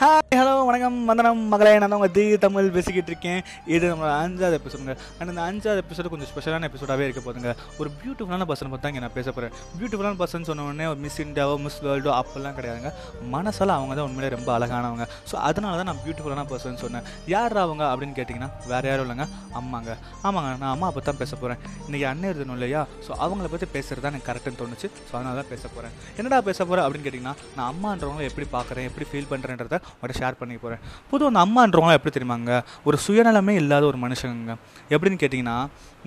Hi hello வணக்கம் வந்தனம் மகளே. நான் உங்கள் தீ தமிழ் பேசிக்கிட்டு இருக்கேன். இது நம்மளோட அஞ்சாவது எபிசோடுங்க அண்ட் இந்த அஞ்சாவது எபிசோடு கொஞ்சம் ஸ்பெஷலான எபிசோடாகவே இருக்க போதுங்க ஒரு பியூட்டிஃபுல்லான பர்சன் பற்றி தான் நான் பேச போகிறேன் பியூட்டிஃபுல்லான பர்சன் சொன்னோடனே ஒரு மிஸ் இண்டியாவோ மிஸ் வேர்ல்டோ அப்போல்லாம் கிடையாதுங்க. மனசால் அவங்க தான் உண்மையிலே ரொம்ப அழகானவங்க. ஸோ அதனால தான் நான் பியூட்டிஃபுல்லான பர்சன் சொன்னேன். யார் அவங்க அப்படின்னு கேட்டிங்கன்னா வேறு யாரும் இல்லைங்க. அம்மாங்க. ஆமாங்க நான் அம்மா அப்போ தான் பேச போகிறேன் இன்றைக்கி அண்ணன் இருக்கணும் இல்லையா? ஸோ அவங்கள பற்றி பேசுகிறது தான் எனக்கு கரெக்டுன்னு தோணுச்சு. ஸோ அதனால தான் பேச போகிறேன் என்னடா பேச போகிறேன் அப்படின்னு கேட்டிங்கன்னா நான் அம்மான்றவங்களை எப்படி பார்க்குறேன் எப்படி ஃபீல் பண்ணுறேன்றத உங்கள்கிட்ட ஷேர் பண்ணி போகிறேன் பொதுவாக அந்த அம்மான்றவங்க எப்படி தெரியுமாங்க ஒரு சுயநலமே இல்லாத ஒரு மனுஷங்க எப்படின்னு கேட்டிங்கன்னா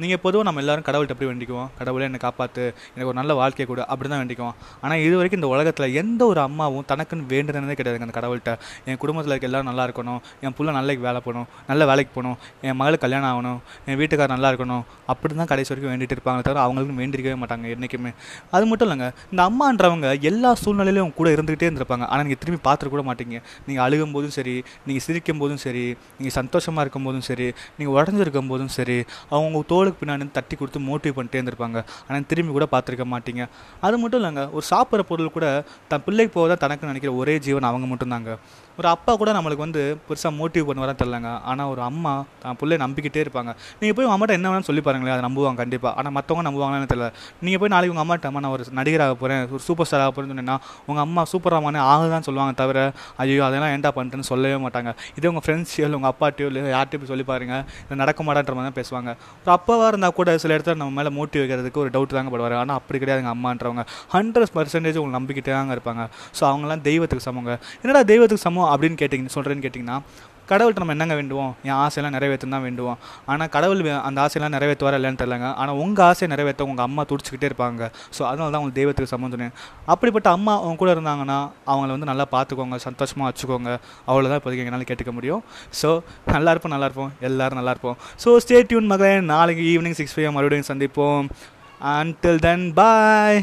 நீங்கள் பொதுவாக நம்ம எல்லாரும் கடவுள்கிட்ட எப்படி வேண்டிக்குவோம்? கடவுளே என்னை காப்பாற்று எனக்கு ஒரு நல்ல வாழ்க்கையை கொடு அப்படி தான் வேண்டிக்குவோம். ஆனால் இது வரைக்கும் இந்த உலகத்தில் எந்த ஒரு அம்மாவும் தனக்குன்னு வேண்டுனதே கிடையாதுங்க அந்த கடவுள்கிட்ட. என் குடும்பத்தில் இருக்க எல்லோரும் நல்லா இருக்கணும் என் புள்ள நல்ல வேலை போகணும் நல்ல வேலைக்கு போகணும் என் மகளுக்கு கல்யாணம் ஆகணும் என் வீட்டுக்கார் நல்லா இருக்கணும் அப்படி தான் கடைசி வரைக்கும் வேண்டிட்டு இருப்பாங்க. தவிர அவங்களுக்கு வேண்டியிருக்கவே மாட்டாங்க என்றைக்குமே அது மட்டும் இல்லைங்க இந்த அம்மான்றவங்க எல்லா சூழ்நிலையிலும் கூட இருந்துகிட்டே இருந்திருப்பாங்க. ஆனால் நீங்கள் திரும்பி பார்த்துட்டு கூட மாட்டீங்க. நீங்கள் அழுகும் போதும் சரி நீங்கள் சிரிக்கும் போதும் சரி நீங்கள் சந்தோஷமாக இருக்கும் போதும் சரி நீங்கள் உடஞ்சிருக்கும் போதும் சரி அவங்க தோளுக்கு பின்னாடி தட்டி கொடுத்து மோட்டிவ் பண்ணிட்டே இருந்திருப்பாங்க. ஆனால் திரும்பி கூட பார்த்துருக்க மாட்டீங்க. அது மட்டும் இல்லைங்க ஒரு சாப்பிட்ற பொருள் கூட தன் பிள்ளைக்கு போக தான் தனக்கு நினைக்கிற ஒரே ஜீவன் அவங்க மட்டும்தாங்க. ஒரு அப்பா கூட நம்மளுக்கு வந்து பெருசாக மோட்டிவ் பண்ணுவாரா தெரிலங்க ஆனால் ஒரு அம்மா தான் பிள்ளை நம்பிக்கிட்டே இருப்பாங்க. நீங்கள் போய் உங்கள் அம்மாட்ட என்ன வேணாலும் சொல்லி பாருங்களேன் அதை நம்புவாங்க கண்டிப்பாக ஆனால் மற்றவங்க நம்புவாங்களான்னு தெரியல. நீங்கள் போய் நாளைக்கு உங்கள் அம்மாட்ட அம்மா நான் ஒரு நடிகராக போகிறேன் ஒரு சூப்பர் ஸ்டார் ஆக போகிறேன்னு சொன்னீங்கன்னா உங்கள் அம்மா சூப்பர் அம்மானே ஆகுதான் சொல்லுவாங்க தவிர ஐயோ அதெல்லாம் ஏன்டா பண்ணுறேன்னு சொல்லவே மாட்டாங்க. இதே உங்கள் ஃப்ரெண்ட்ஸ் இல்லை உங்கள் அப்பாட்டியோ இல்லை யார்கிட்டயும் போய் சொல்லி பாருங்க. இது நடக்க மாட்டான்ற மாதிரி தான் பேசுவாங்க. ஒரு அப்பாவாக இருந்தால் கூட சில இடத்துல நம்ம மேலே மோட்டிவ் வைக்கிறதுக்கு ஒரு டவுட் தாங்க படுவார். ஆனால் அப்படி கிடையாதுங்க அம்மான்றவங்க ஹண்ட்ரட் பர்சன்டேஜ் உங்களை நம்பிக்கிட்டே தாங்க இருப்பாங்க. ஸோ அவங்களாம் தெய்வத்துக்கு சமங்க. என்னடா தெய்வத்துக்கு சமம் அப்படின்னு கேட்டிங்க சொல்கிறேன்னு கேட்டிங்கன்னா கடவுள்கிட்ட நம்ம என்னங்க வேண்டுவோம்? என் ஆசையெல்லாம் நிறைவேற்றுன்னு தான் வேண்டுவோம். ஆனால் கடவுள் அந்த ஆசையெல்லாம் நிறைவேற்றுவாரா இல்லைன்னு தெரியலங்க. ஆனால் உங்கள் ஆசையை நிறைவேற்ற உங்கள் அம்மா துடிச்சிக்கிட்டே இருப்பாங்க. ஸோ அதனால தான் உங்களுக்கு தெய்வத்துக்கு சம்மந்தம் சொன்னேன். அப்படிப்பட்ட அம்மா அவங்க கூட இருந்தாங்கன்னா அவங்கள வந்து நல்லா பார்த்துக்கோங்க சந்தோஷமாக வச்சுக்கோங்க. அவ்வளோதான் இப்போதைக்கு எங்களால் கேட்டுக்க முடியும். ஸோ நல்லா இருப்போம் நல்லா இருப்போம். எல்லோரும் நல்லா இருப்போம். ஸோ ஸ்டே டியூன் மகளே. நாளைக்கு ஈவினிங் சிக்ஸ் பிஎம் மறுபடியும் சந்திப்போம். அன்டில் தென் பாய்